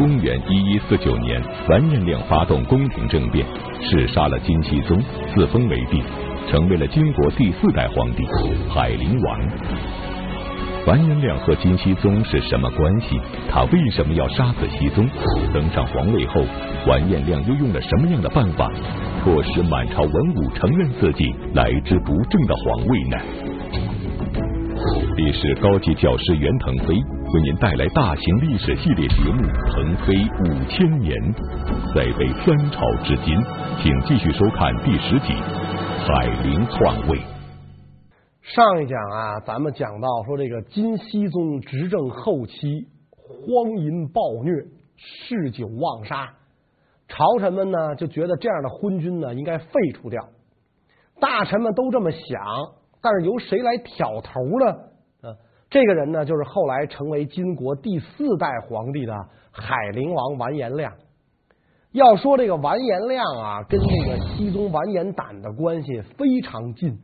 公元一一四九年，完颜亮发动宫廷政变，弑杀了金熙宗，自封为帝，成为了金国第四代皇帝海陵王。完颜亮和金熙宗是什么关系？他为什么要杀死熙宗？登上皇位后，完颜亮又用了什么样的办法，迫使满朝文武承认自己来之不正的皇位呢？历史高级教师袁腾飞为您带来大型历史系列节目《腾飞五千年》，再背三朝至今，请继续收看第十集《海陵篡位》。上一讲啊，咱们讲到说，这个金熙宗执政后期，荒淫暴虐，嗜酒妄杀，朝臣们呢就觉得这样的昏君呢应该废除掉，大臣们都这么想，但是由谁来挑头呢？这个人呢，就是后来成为金国第四代皇帝的海陵王完颜亮。要说这个完颜亮啊，跟那个熙宗完颜胆的关系非常近。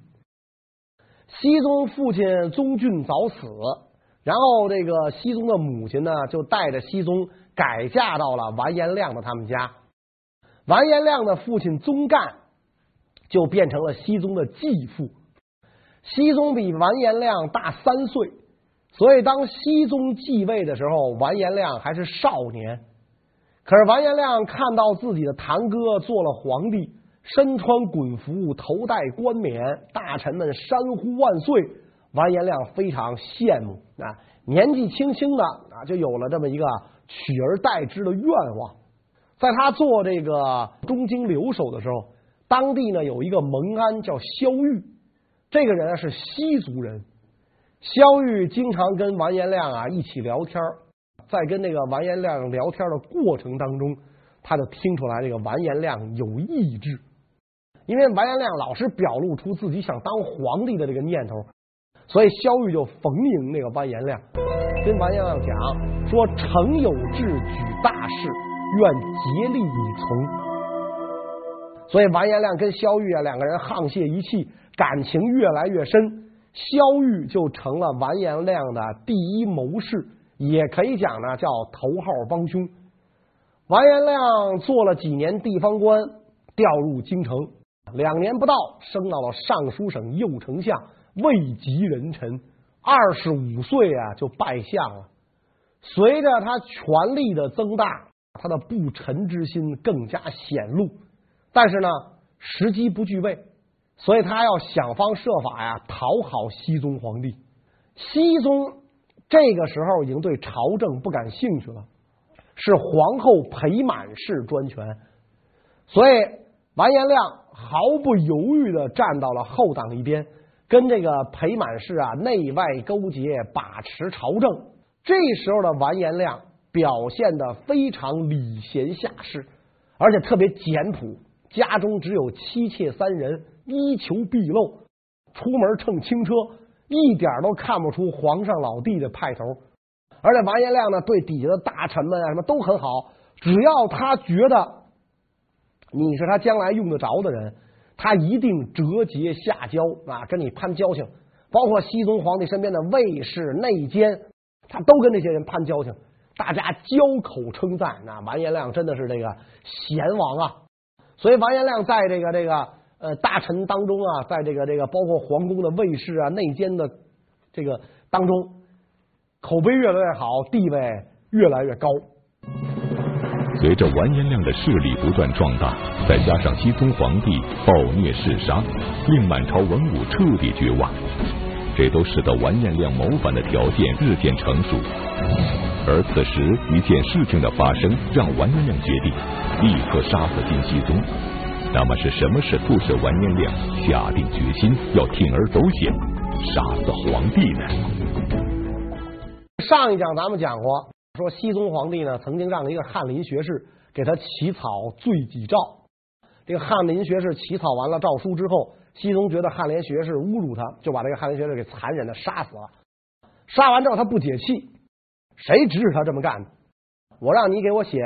熙宗父亲宗俊早死，然后这个熙宗的母亲呢，就带着熙宗改嫁到了完颜亮的他们家。完颜亮的父亲宗干就变成了熙宗的继父。熙宗比完颜亮大三岁。所以，当熙宗继位的时候，完颜亮还是少年。可是，完颜亮看到自己的堂哥做了皇帝，身穿衮服，头戴冠冕，大臣们山呼万岁，完颜亮非常羡慕啊！年纪轻轻的啊，就有了这么一个取而代之的愿望。在他做这个中京留守的时候，当地呢有一个蒙安叫萧玉，这个人是西族人。萧玉经常跟完颜亮啊一起聊天，在跟那个完颜亮聊天的过程当中，他就听出来这个完颜亮有意志，因为完颜亮老是表露出自己想当皇帝的这个念头，所以萧玉就逢迎那个完颜亮，跟完颜亮讲说：“臣有志举大事，愿竭力以从。”所以完颜亮跟萧玉啊两个人沆瀣一气，感情越来越深。萧玉就成了完颜亮的第一谋士，也可以讲呢叫头号帮凶。完颜亮做了几年地方官，调入京城，两年不到升到了尚书省右丞相，位极人臣。二十五岁啊就拜相了。随着他权力的增大，他的不臣之心更加显露。但是呢，时机不具备。所以他要想方设法呀，讨好熹宗皇帝。熹宗这个时候已经对朝政不感兴趣了，是皇后裴满氏专权。所以完颜亮毫不犹豫的站到了后党一边，跟这个裴满氏啊内外勾结，把持朝政。这时候的完颜亮表现的非常礼贤下士，而且特别简朴，家中只有妻妾三人。衣裘毕露，出门乘轻车，一点都看不出皇上老弟的派头。而且完颜亮呢，对底下的大臣们啊什么都很好，只要他觉得你是他将来用得着的人，他一定折节下交啊，跟你攀交情。包括熙宗皇帝身边的卫士、内监，他都跟这些人攀交情，大家交口称赞。那完颜亮真的是这个贤王啊！所以完颜亮在这个这个。呃，大臣当中啊，在这个这个包括皇宫的卫士啊、内监的这个当中，口碑越来越好，地位越来越高。随着完颜亮的势力不断壮大，再加上西宗皇帝暴虐嗜杀，令满朝文武彻底绝望，这都使得完颜亮谋反的条件日渐成熟。而此时，一件事情的发生，让完颜亮决定立刻杀死金熙宗。那么是什么使促使完颜亮下定决心要铤而走险杀死皇帝呢？上一讲咱们讲过，说熙宗皇帝呢曾经让一个翰林学士给他起草罪己诏。这个翰林学士起草完了诏书之后，熙宗觉得翰林学士侮辱他，就把这个翰林学士给残忍的杀死了。杀完之后他不解气，谁指使他这么干的？我让你给我写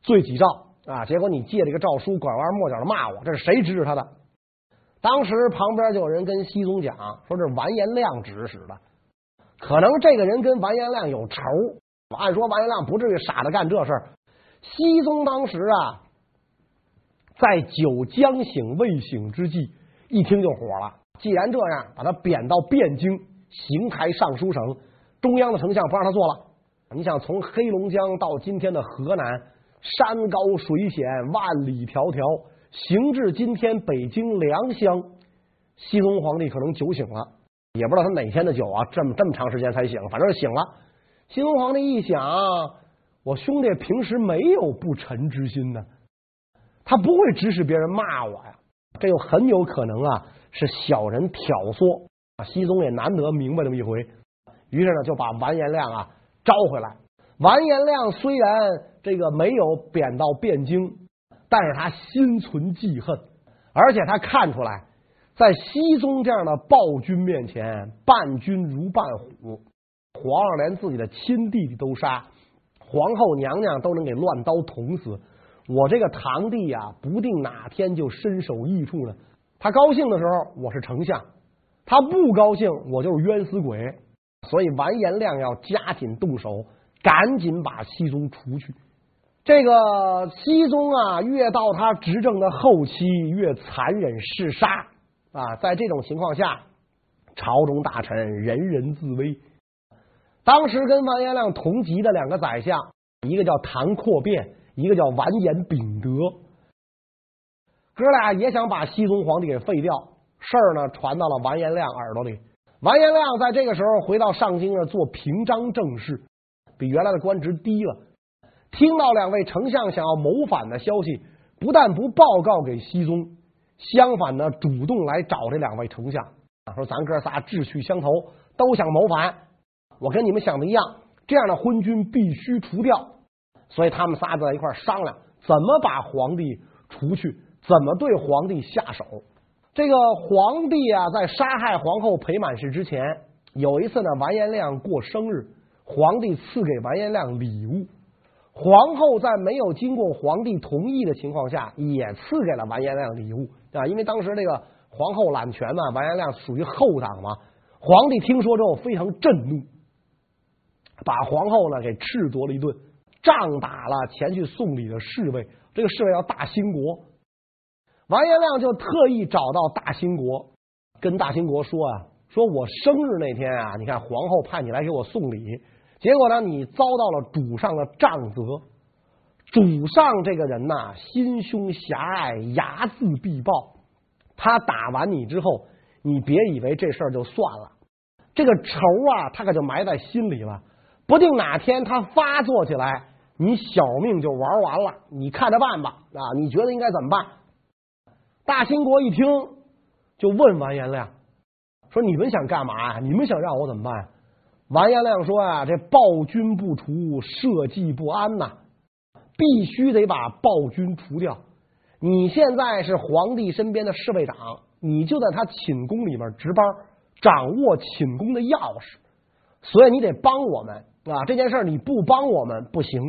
罪己诏。啊！结果你借这个诏书拐弯抹角的骂我，这是谁指使他的？当时旁边就有人跟熙宗讲，说这是完颜亮指使的。可能这个人跟完颜亮有仇。按说完颜亮不至于傻的干这事儿，熹宗当时啊，在酒将醒未醒之际，一听就火了。既然这样，把他贬到汴京邢台尚书省，中央的丞相不让他做了。你想从黑龙江到今天的河南，山高水险，万里迢迢，行至今天北京良乡，熹宗皇帝可能酒醒了，也不知道他哪天的酒啊，这么这么长时间才醒，反正醒了。熹宗皇帝一想，我兄弟平时没有不臣之心呢，他不会指使别人骂我呀，这又很有可能啊是小人挑唆啊。熹宗也难得明白这么一回，于是呢就把完颜亮啊招回来。完颜亮虽然这个没有贬到汴京，但是他心存记恨，而且他看出来，在熹宗这样的暴君面前，伴君如伴虎。皇上连自己的亲弟弟都杀，皇后娘娘都能给乱刀捅死，我这个堂弟呀，不定哪天就身首异处呢。他高兴的时候，我是丞相；他不高兴，我就是冤死鬼。所以完颜亮要加紧动手。赶紧把熹宗除去。这个熹宗啊，越到他执政的后期，越残忍嗜杀啊。在这种情况下，朝中大臣人人自危。当时跟完颜亮同级的两个宰相，一个叫谭阔变，一个叫完颜秉德，哥俩也想把熹宗皇帝给废掉。事儿呢，传到了完颜亮耳朵里。完颜亮在这个时候回到上京啊，做平章政事。比原来的官职低了。听到两位丞相想要谋反的消息，不但不报告给熹宗，相反呢，主动来找这两位丞相，说咱哥仨志趣相投，都想谋反。我跟你们想的一样，这样的昏君必须除掉。所以他们仨在一块商量，怎么把皇帝除去，怎么对皇帝下手。这个皇帝啊，在杀害皇后裴满氏之前，有一次呢，完颜亮过生日。皇帝赐给完颜亮礼物，皇后在没有经过皇帝同意的情况下，也赐给了完颜亮礼物啊。因为当时这个皇后揽权嘛，完颜亮属于后党嘛。皇帝听说之后非常震怒，把皇后呢给斥责了一顿，杖打了前去送礼的侍卫。这个侍卫叫大兴国，完颜亮就特意找到大兴国，跟大兴国说啊。说我生日那天啊，你看皇后派你来给我送礼，结果呢，你遭到了主上的杖责。主上这个人呐，心胸狭隘，睚眦必报。他打完你之后，你别以为这事儿就算了，这个仇啊，他可就埋在心里了。不定哪天他发作起来，你小命就玩完了。你看着办吧，啊，你觉得应该怎么办？大兴国一听，就问完颜亮。说你们想干嘛？你们想让我怎么办？完颜亮说啊，这暴君不除，社稷不安呐，必须得把暴君除掉。你现在是皇帝身边的侍卫长，你就在他寝宫里面值班，掌握寝宫的钥匙，所以你得帮我们啊！这件事你不帮我们不行。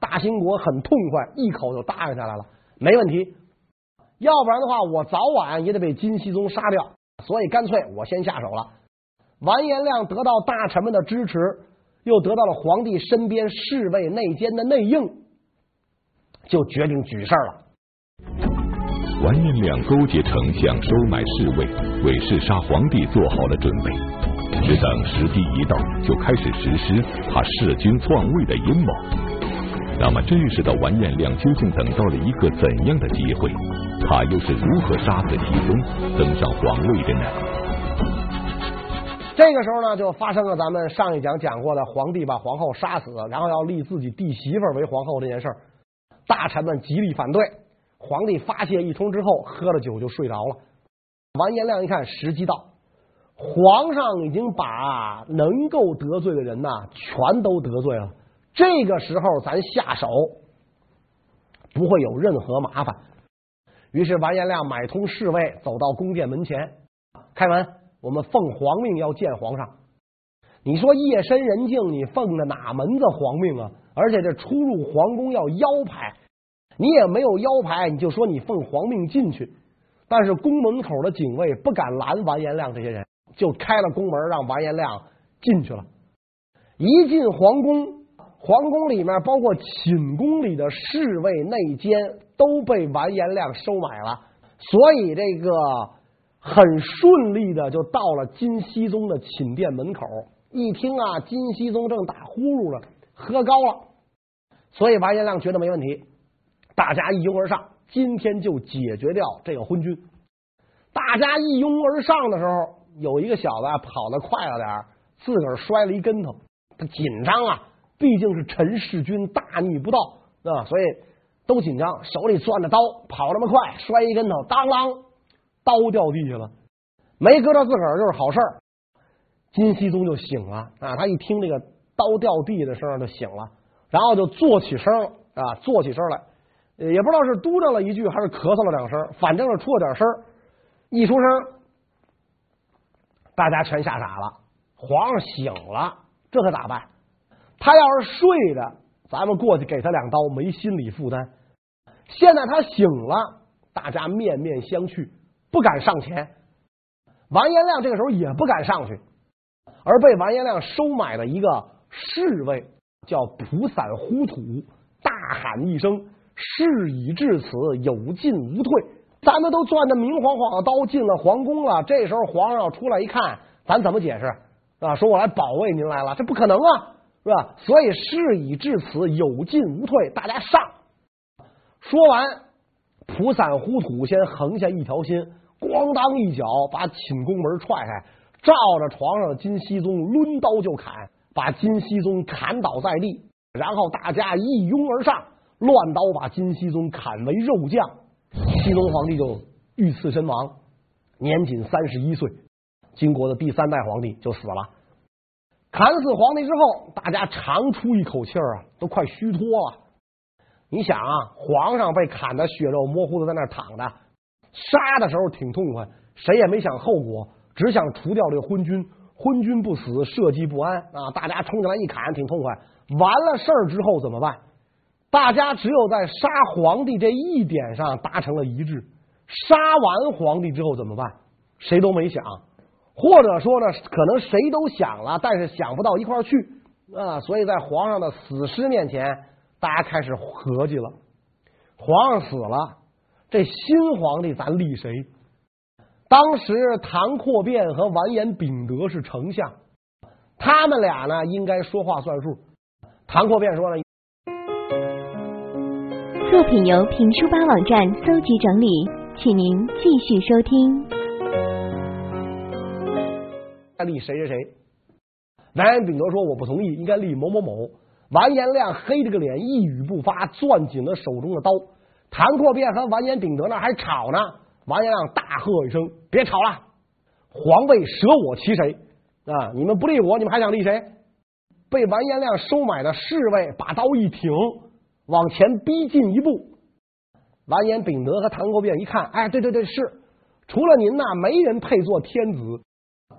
大兴国很痛快，一口就答应下来了，没问题。要不然的话，我早晚也得被金熙宗杀掉。所以干脆我先下手了。完颜亮得到大臣们的支持，又得到了皇帝身边侍卫内奸的内应，就决定举事了。完颜亮勾结丞相，收买侍卫，为弑杀皇帝做好了准备。只等时机一到，就开始实施他弑君篡位的阴谋。那么这时的完颜亮究竟等到了一个怎样的机会？他又是如何杀死熹宗，登上皇位的呢？这个时候呢，就发生了咱们上一讲讲过的皇帝把皇后杀死，然后要立自己弟媳妇为皇后这件事儿。大臣们极力反对，皇帝发泄一通之后，喝了酒就睡着了。完颜亮一看时机到，皇上已经把能够得罪的人呐，全都得罪了。这个时候咱下手不会有任何麻烦。于是完颜亮买通侍卫，走到宫殿门前，开门，我们奉皇命要见皇上。你说夜深人静，你奉的哪门子皇命啊？而且这出入皇宫要腰牌，你也没有腰牌，你就说你奉皇命进去。但是宫门口的警卫不敢拦完颜亮这些人，就开了宫门，让完颜亮进去了。一进皇宫。皇宫里面包括寝宫里的侍卫内监都被完颜亮收买了，所以这个很顺利的就到了金熙宗的寝殿门口。一听啊，金熙宗正打呼噜了，喝高了，所以完颜亮觉得没问题，大家一拥而上，今天就解决掉这个昏君。大家一拥而上的时候，有一个小子啊跑得快了点自个儿摔了一跟头，他紧张啊。毕竟是陈世君大逆不道啊，所以都紧张，手里攥着刀，跑那么快，摔一跟头，当啷，刀掉地下了，没搁到自个儿就是好事儿。金熙宗就醒了啊，他一听这个刀掉地的声就醒了，然后就坐起身了啊，坐起身来，也不知道是嘟囔了一句还是咳嗽了两声，反正是出了点声，一出声，大家全吓傻了，皇上醒了，这可咋办？他要是睡着，咱们过去给他两刀，没心理负担。现在他醒了，大家面面相觑，不敢上前。完颜亮这个时候也不敢上去，而被完颜亮收买的一个侍卫叫蒲散忽土，大喊一声：“事已至此，有进无退。”咱们都攥着明晃晃的刀进了皇宫了，这时候皇上要出来一看，咱怎么解释啊？说我来保卫您来了，这不可能啊！是吧？所以事已至此，有进无退，大家上。说完，蒲散忽土先横下一条心，咣当一脚把寝宫门踹开，照着床上的金熙宗抡刀就砍，把金熙宗砍倒在地。然后大家一拥而上，乱刀把金熙宗砍为肉酱。熙宗皇帝就遇刺身亡，年仅三十一岁。金国的第三代皇帝就死了。砍死皇帝之后，大家长出一口气儿啊，都快虚脱了。你想啊，皇上被砍得血肉模糊的在那儿躺着，杀的时候挺痛快，谁也没想后果，只想除掉这个昏君。昏君不死，社稷不安啊！大家冲进来一砍，挺痛快。完了事儿之后怎么办？大家只有在杀皇帝这一点上达成了一致。杀完皇帝之后怎么办？谁都没想。或者说呢，可能谁都想了，但是想不到一块儿去啊，所以在皇上的死尸面前，大家开始合计了。皇上死了，这新皇帝咱立谁？当时唐阔变和完颜秉德是丞相，他们俩呢应该说话算数。唐阔变说了，作品由评书吧网站搜集整理，请您继续收听。立谁谁谁？完颜秉德说我不同意，应该立某某某。完颜亮黑着个脸，一语不发，攥紧了手中的刀。谭阔变和完颜秉德那还吵呢。完颜亮大喝一声：“别吵了！皇位舍我其谁啊？你们不立我，你们还想立谁？”被完颜亮收买的侍卫把刀一挺，往前逼近一步。完颜秉德和谭阔变一看，哎，对对对，是除了您呐，没人配做天子。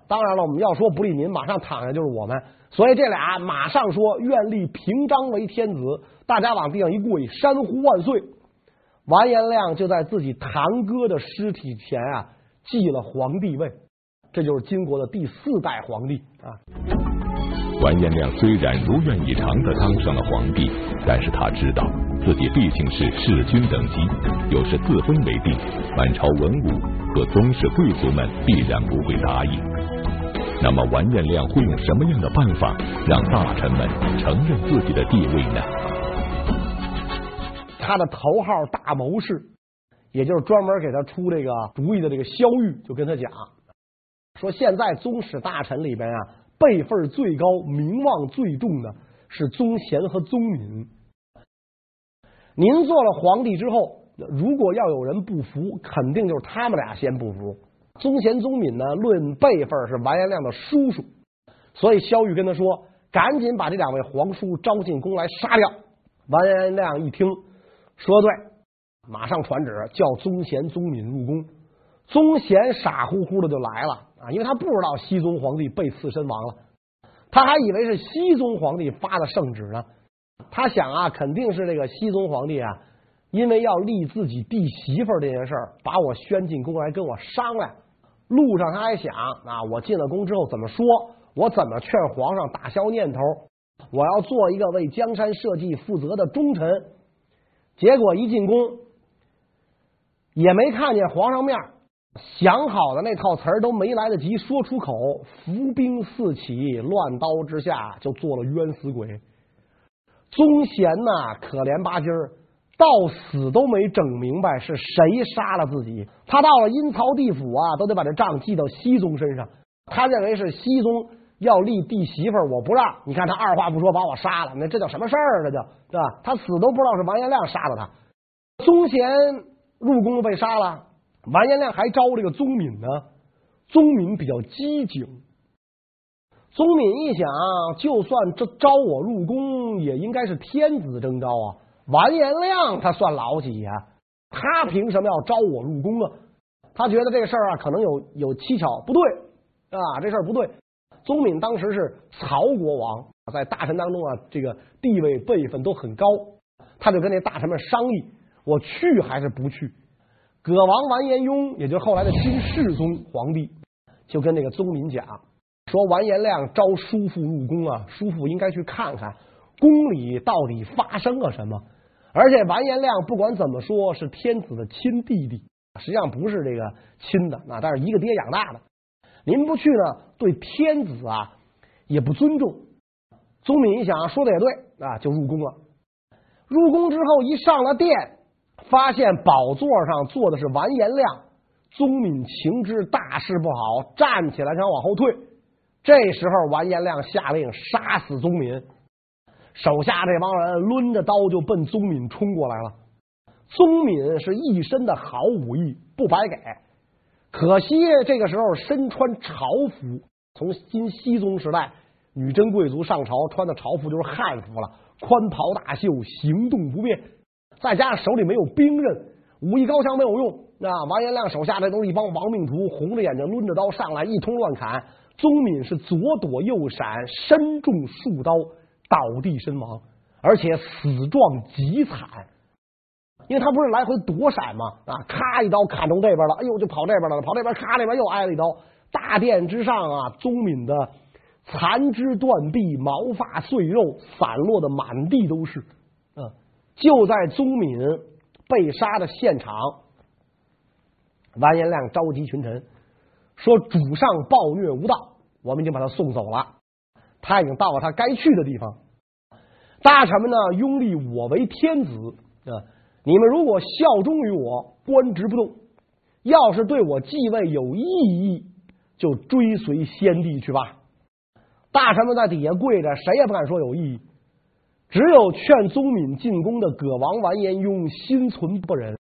当然了，我们要说不立您，马上躺下就是我们。所以这俩马上说愿立平章为天子，大家往地上一跪，山呼万岁。完颜亮就在自己堂哥的尸体前啊，继了皇帝位，这就是金国的第四代皇帝啊。完颜亮虽然如愿以偿的当上了皇帝，但是他知道自己毕竟是弑君等级，又是自封为帝，满朝文武和宗室贵族们必然不会答应。那么完颜亮会用什么样的办法让大臣们承认自己的地位呢？他的头号大谋士，也就是专门给他出这个主意的这个萧玉，就跟他讲说：现在宗室大臣里边啊，辈分最高、名望最重的是宗贤和宗敏。您做了皇帝之后，如果要有人不服，肯定就是他们俩先不服。宗贤、宗敏呢，论辈分是完颜亮的叔叔，所以萧玉跟他说：“赶紧把这两位皇叔招进宫来杀掉。”完颜亮一听，说对，马上传旨叫宗贤、宗敏入宫。宗贤傻乎乎的就来了啊，因为他不知道西宗皇帝被刺身亡了，他还以为是西宗皇帝发的圣旨呢。他想啊，肯定是这个西宗皇帝啊，因为要立自己弟媳妇这件事儿，把我宣进宫来跟我商量。路上他还想啊，我进了宫之后怎么说？我怎么劝皇上打消念头？我要做一个为江山社稷负责的忠臣。结果一进宫，也没看见皇上面，想好的那套词儿都没来得及说出口，伏兵四起，乱刀之下就做了冤死鬼。宗贤呐，可怜巴唧儿，到死都没整明白是谁杀了自己。他到了阴曹地府啊，都得把这账记到熹宗身上。他认为是熹宗要立弟媳妇，我不让。你看他二话不说把我杀了，那这叫什么事儿？这叫对吧？他死都不知道是完颜亮杀了他。宗贤入宫被杀了，完颜亮还招这个宗敏呢。宗敏比较机警。宗敏一想，就算这招我入宫，也应该是天子征召啊。完颜亮他算老几呀？他凭什么要招我入宫啊？他觉得这事儿啊，可能有有蹊跷，不对啊，这事儿不对。宗敏当时是曹国王，在大臣当中啊，这个地位辈分都很高，他就跟那大臣们商议，我去还是不去？葛王完颜雍，也就是后来的金世宗皇帝，就跟那个宗敏讲。说完颜亮招叔父入宫啊，叔父应该去看看宫里到底发生了什么。而且完颜亮不管怎么说，是天子的亲弟弟，实际上不是这个亲的啊，但是一个爹养大的。您不去呢，对天子啊也不尊重。宗敏一想，说的也对啊，就入宫了。入宫之后，一上了殿，发现宝座上坐的是完颜亮。宗敏情知大事不好，站起来想往后退。这时候，完颜亮下令杀死宗敏，手下这帮人抡着刀就奔宗敏冲过来了。宗敏是一身的好武艺，不白给。可惜这个时候身穿朝服，从新熹宗时代，女真贵族上朝穿的朝服就是汉服了，宽袍大袖，行动不便。再加上手里没有兵刃，武艺高强没有用。那完颜亮手下这都是一帮亡命徒，红着眼睛抡着刀上来，一通乱砍。宗敏是左躲右闪，身中数刀，倒地身亡，而且死状极惨。因为他不是来回躲闪吗？啊，咔一刀砍中这边了，哎呦，就跑这边了，跑这边咔那边又挨了一刀。大殿之上啊，宗敏的残肢断臂，毛发碎肉散落的满地都是。嗯，就在宗敏被杀的现场，完颜亮召集群臣。说主上暴虐无道，我们已经把他送走了。他已经到了他该去的地方。大臣们呢，拥立我为天子啊！你们如果效忠于我，官职不动；要是对我继位有异议，就追随先帝去吧。大臣们在底下跪着，谁也不敢说有异议。只有劝宗敏进宫的葛王完颜雍心存不忍。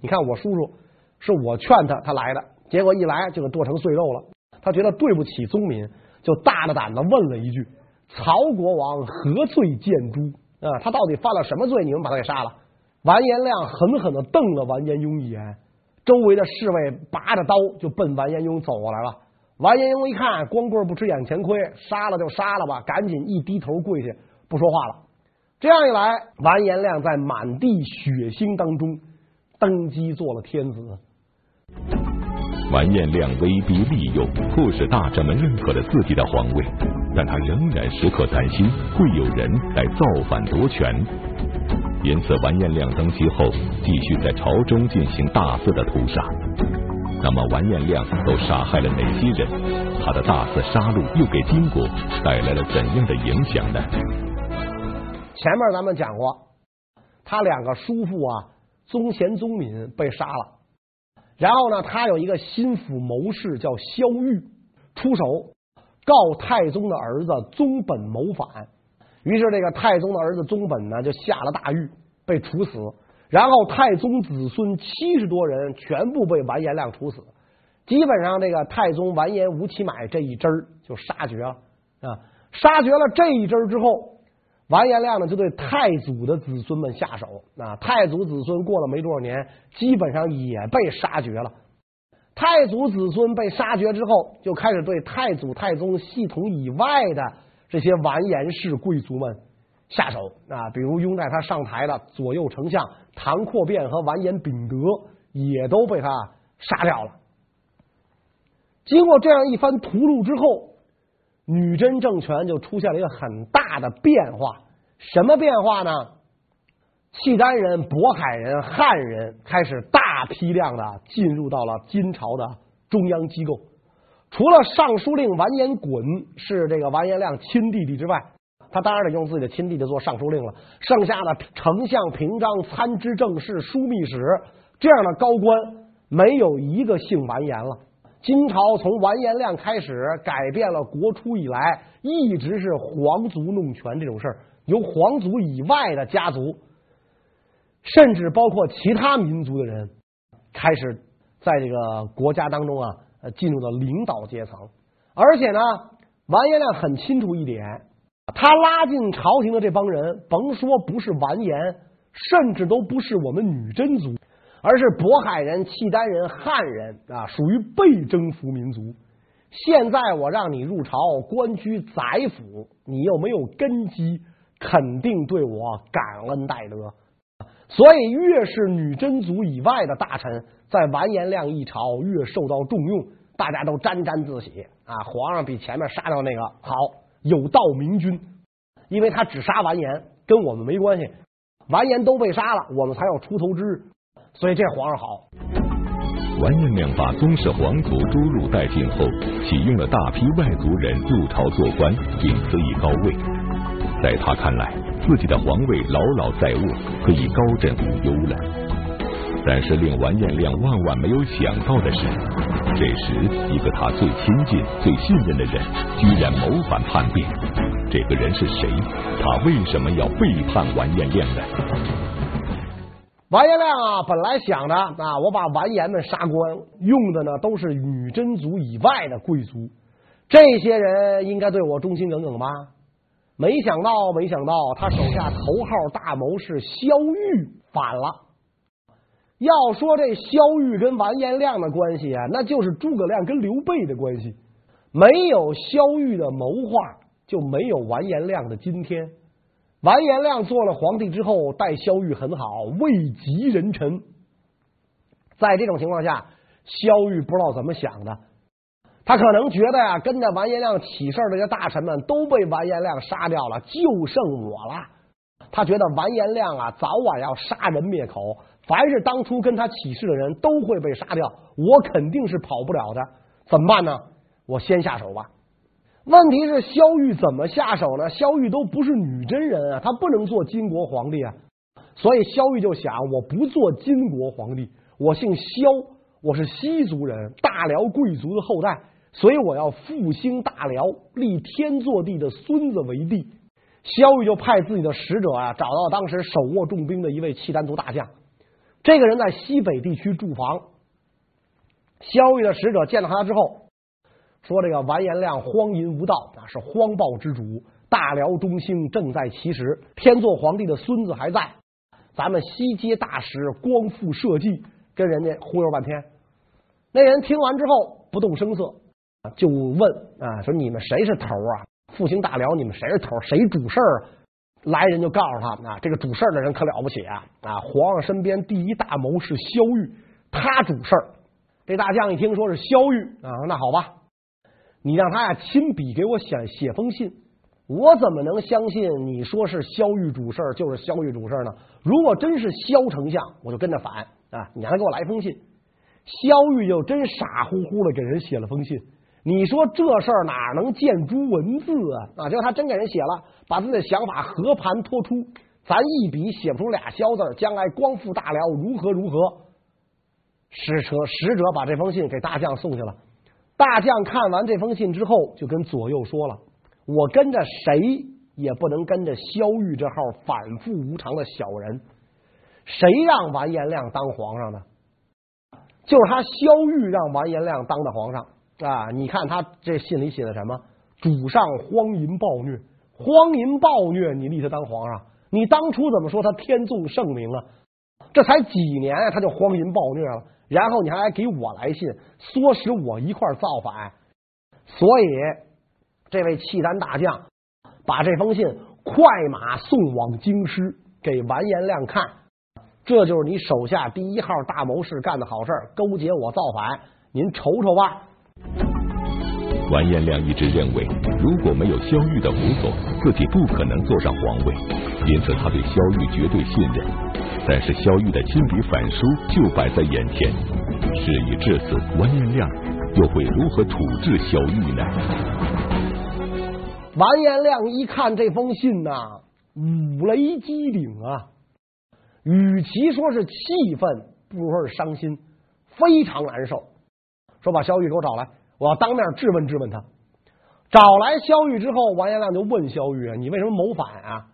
你看，我叔叔是我劝他，他来的。结果一来就给剁成碎肉了，他觉得对不起宗敏，就大着胆子问了一句：“曹国王何罪见诛？啊，他到底犯了什么罪？你们把他给杀了？”完颜亮狠狠的瞪了完颜雍一眼，周围的侍卫拔着刀就奔完颜雍走过来了。完颜雍一看，光棍不吃眼前亏，杀了就杀了吧，赶紧一低头跪下，不说话了。这样一来，完颜亮在满地血腥当中登基做了天子。完颜亮威逼利诱，迫使大臣们认可了自己的皇位，但他仍然时刻担心会有人来造反夺权。因此，完颜亮登基后，继续在朝中进行大肆的屠杀。那么，完颜亮都杀害了哪些人？他的大肆杀戮又给金国带来了怎样的影响呢？前面咱们讲过，他两个叔父啊，宗贤、宗敏被杀了。然后呢，他有一个心腹谋士叫萧玉，出手告太宗的儿子宗本谋反。于是这个太宗的儿子宗本呢，就下了大狱，被处死。然后太宗子孙七十多人全部被完颜亮处死。基本上这个太宗完颜吴乞买这一支儿就杀绝了啊！杀绝了这一支之后。完颜亮呢，就对太祖的子孙们下手啊！太祖子孙过了没多少年，基本上也被杀绝了。太祖子孙被杀绝之后，就开始对太祖、太宗系统以外的这些完颜氏贵族们下手啊！比如拥戴他上台的左右丞相唐阔变和完颜秉德，也都被他杀掉了。经过这样一番屠戮之后，女真政权就出现了一个很大的变化。什么变化呢？契丹人、渤海人、汉人开始大批量的进入到了金朝的中央机构。除了尚书令完颜衮是这个完颜亮亲弟弟之外，他当然得用自己的亲弟弟做尚书令了。剩下的丞相、平章、参知政事、枢密使这样的高官，没有一个姓完颜了。金朝从完颜亮开始改变了国初以来，一直是皇族弄权这种事儿，由皇族以外的家族，甚至包括其他民族的人，开始在这个国家当中啊。呃，进入了领导阶层，而且呢，完颜亮很清楚一点，他拉进朝廷的这帮人，甭说不是完颜，甚至都不是我们女真族，而是渤海人、契丹人、汉人啊，属于被征服民族。现在我让你入朝，官居宰府，你又没有根基，肯定对我感恩戴德。所以，越是女真族以外的大臣，在完颜亮一朝越受到重用，大家都沾沾自喜啊！皇上比前面杀掉那个好，有道明君，因为他只杀完颜，跟我们没关系。完颜都被杀了，我们才有出头之日，所以这皇上好。完颜亮把宗室皇族诸路带进后，启用了大批外族人入朝做官，并赐以高位。在他看来。自己的皇位牢牢在握，可以高枕无忧了。但是令完颜亮万万没有想到的是，这时一个他最亲近、最信任的人，居然谋反叛变。这个人是谁？他为什么要背叛完颜亮呢？完颜亮啊，本来想着啊，我把完颜们杀光，用的呢都是女真族以外的贵族，这些人应该对我忠心耿耿吧。没想到，没想到，他手下头号大谋士萧玉反了。要说这萧玉跟完颜亮的关系啊，那就是诸葛亮跟刘备的关系。没有萧玉的谋划，就没有完颜亮的今天。完颜亮做了皇帝之后，待萧玉很好，位极人臣。在这种情况下，萧玉不知道怎么想的。他可能觉得呀，跟着完颜亮起事儿的这些大臣们都被完颜亮杀掉了，就剩我了。他觉得完颜亮啊，早晚要杀人灭口。凡是当初跟他起事的人都会被杀掉，我肯定是跑不了的。怎么办呢？我先下手吧。问题是萧玉怎么下手呢？萧玉都不是女真人啊，他不能做金国皇帝啊。所以萧玉就想，我不做金国皇帝，我姓萧，我是西族人，大辽贵族的后代。所以我要复兴大辽，立天祚帝的孙子为帝。萧玉就派自己的使者啊，找到当时手握重兵的一位契丹族大将。这个人在西北地区驻防。萧玉的使者见到他之后，说：“这个完颜亮荒淫无道啊，是荒暴之主。大辽中兴正在其时，天祚皇帝的孙子还在，咱们西接大食，光复社稷，跟人家忽悠半天。那人听完之后不动声色。”就问啊，说你们谁是头啊？复兴大辽，你们谁是头？谁主事儿？来人就告诉他啊，这个主事儿的人可了不起啊！啊，皇上身边第一大谋士萧玉，他主事儿。这大将一听说是萧玉啊，那好吧，你让他呀亲笔给我写写封信，我怎么能相信你说是萧玉主事就是萧玉主事呢？如果真是萧丞相，我就跟着反啊！你让他给我来封信。萧玉就真傻乎乎的给人写了封信。你说这事儿哪能见诸文字啊？啊，结果他真给人写了，把自己的想法和盘托出，咱一笔写不出俩萧字，将来光复大辽如何如何？使者使者把这封信给大将送去了。大将看完这封信之后，就跟左右说了：“我跟着谁也不能跟着萧玉这号反复无常的小人。谁让完颜亮当皇上的？就是他萧玉让完颜亮当的皇上。”啊！你看他这信里写的什么？主上荒淫暴虐，荒淫暴虐，你立他当皇上？你当初怎么说他天纵圣明啊？这才几年啊，他就荒淫暴虐了。然后你还给我来信，唆使我一块造反。所以这位契丹大将把这封信快马送往京师，给完颜亮看。这就是你手下第一号大谋士干的好事，勾结我造反，您瞅瞅吧。完颜亮一直认为，如果没有萧玉的辅佐，自己不可能坐上皇位，因此他对萧玉绝对信任。但是萧玉的亲笔反书就摆在眼前，事已至此，完颜亮又会如何处置萧玉呢？完颜亮一看这封信呐、五雷击顶啊！与其说是气愤，不如说是伤心，非常难受。说把萧玉给我找来，我要当面质问质问他。找来萧玉之后，完颜亮就问萧玉：“你为什么谋反啊？”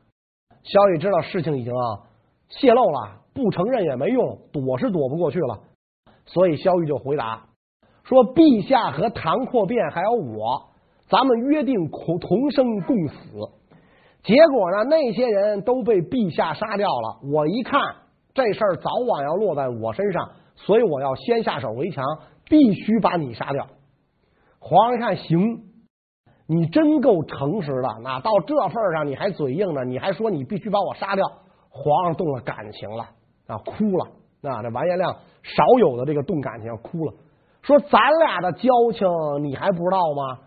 萧玉知道事情已经啊泄露了，不承认也没用，躲是躲不过去了。所以萧玉就回答说：“陛下和唐阔变还有我，咱们约定同同生共死。结果呢，那些人都被陛下杀掉了。我一看这事儿早晚要落在我身上，所以我要先下手为强。”必须把你杀掉。皇上一看，行，你真够诚实的。那到这份上，你还嘴硬呢？你还说你必须把我杀掉？皇上动了感情了啊，哭了。啊，这完颜亮少有的这个动感情，哭了。说咱俩的交情你还不知道吗？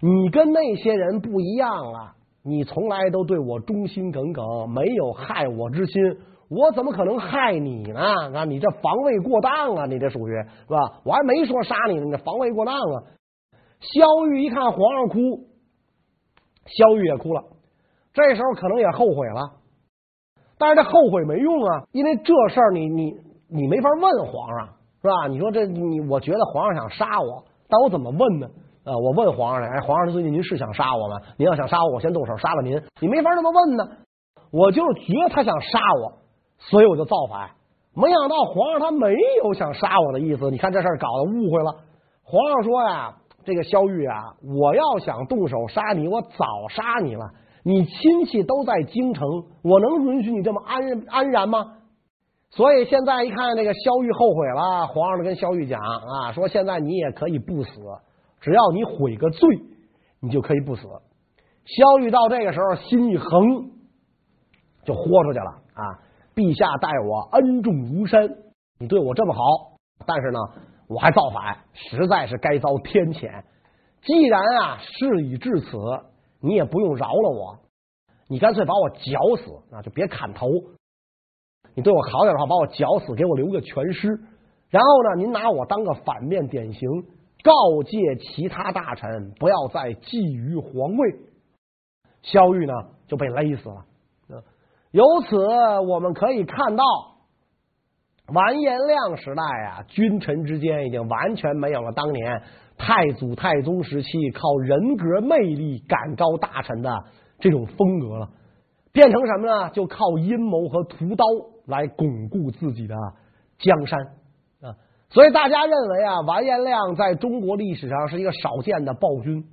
你跟那些人不一样啊，你从来都对我忠心耿耿，没有害我之心。我怎么可能害你呢？啊，你这防卫过当啊！你这属于是吧？我还没说杀你呢，你这防卫过当啊！萧玉一看皇上哭，萧玉也哭了。这时候可能也后悔了，但是这后悔没用啊，因为这事儿你你你没法问皇上是吧？你说这你我觉得皇上想杀我，但我怎么问呢？啊，我问皇上来，哎，皇上最近您是想杀我吗？您要想杀我，我先动手杀了您。你没法这么问呢。我就是觉得他想杀我。所以我就造反，没想到皇上他没有想杀我的意思。你看这事儿搞得误会了。皇上说呀，这个萧玉啊，我要想动手杀你，我早杀你了。你亲戚都在京城，我能允许你这么安安然吗？所以现在一看那个萧玉后悔了，皇上就跟萧玉讲啊，说现在你也可以不死，只要你悔个罪，你就可以不死。萧玉到这个时候心一横，就豁出去了啊。陛下待我恩重如山，你对我这么好，但是呢，我还造反，实在是该遭天谴。既然啊事已至此，你也不用饶了我，你干脆把我绞死啊，就别砍头。你对我好点的话，把我绞死，给我留个全尸。然后呢，您拿我当个反面典型，告诫其他大臣不要再觊觎皇位。萧玉呢就被勒死了。由此我们可以看到，完颜亮时代啊，君臣之间已经完全没有了当年太祖、太宗时期靠人格魅力感召大臣的这种风格了，变成什么呢？就靠阴谋和屠刀来巩固自己的江山啊！所以大家认为啊，完颜亮在中国历史上是一个少见的暴君。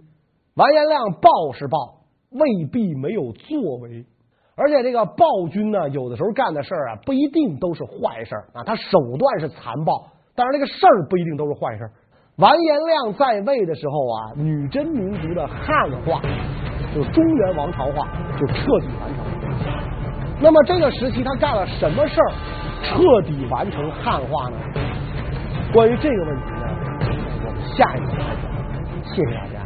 完颜亮暴是暴，未必没有作为。而且这个暴君呢，有的时候干的事儿啊，不一定都是坏事啊。他手段是残暴，但是这个事儿不一定都是坏事。完颜亮在位的时候啊，女真民族的汉化，就中原王朝化，就彻底完成。那么这个时期他干了什么事儿，彻底完成汉化呢？关于这个问题呢，我们下一个来讲。谢谢大家。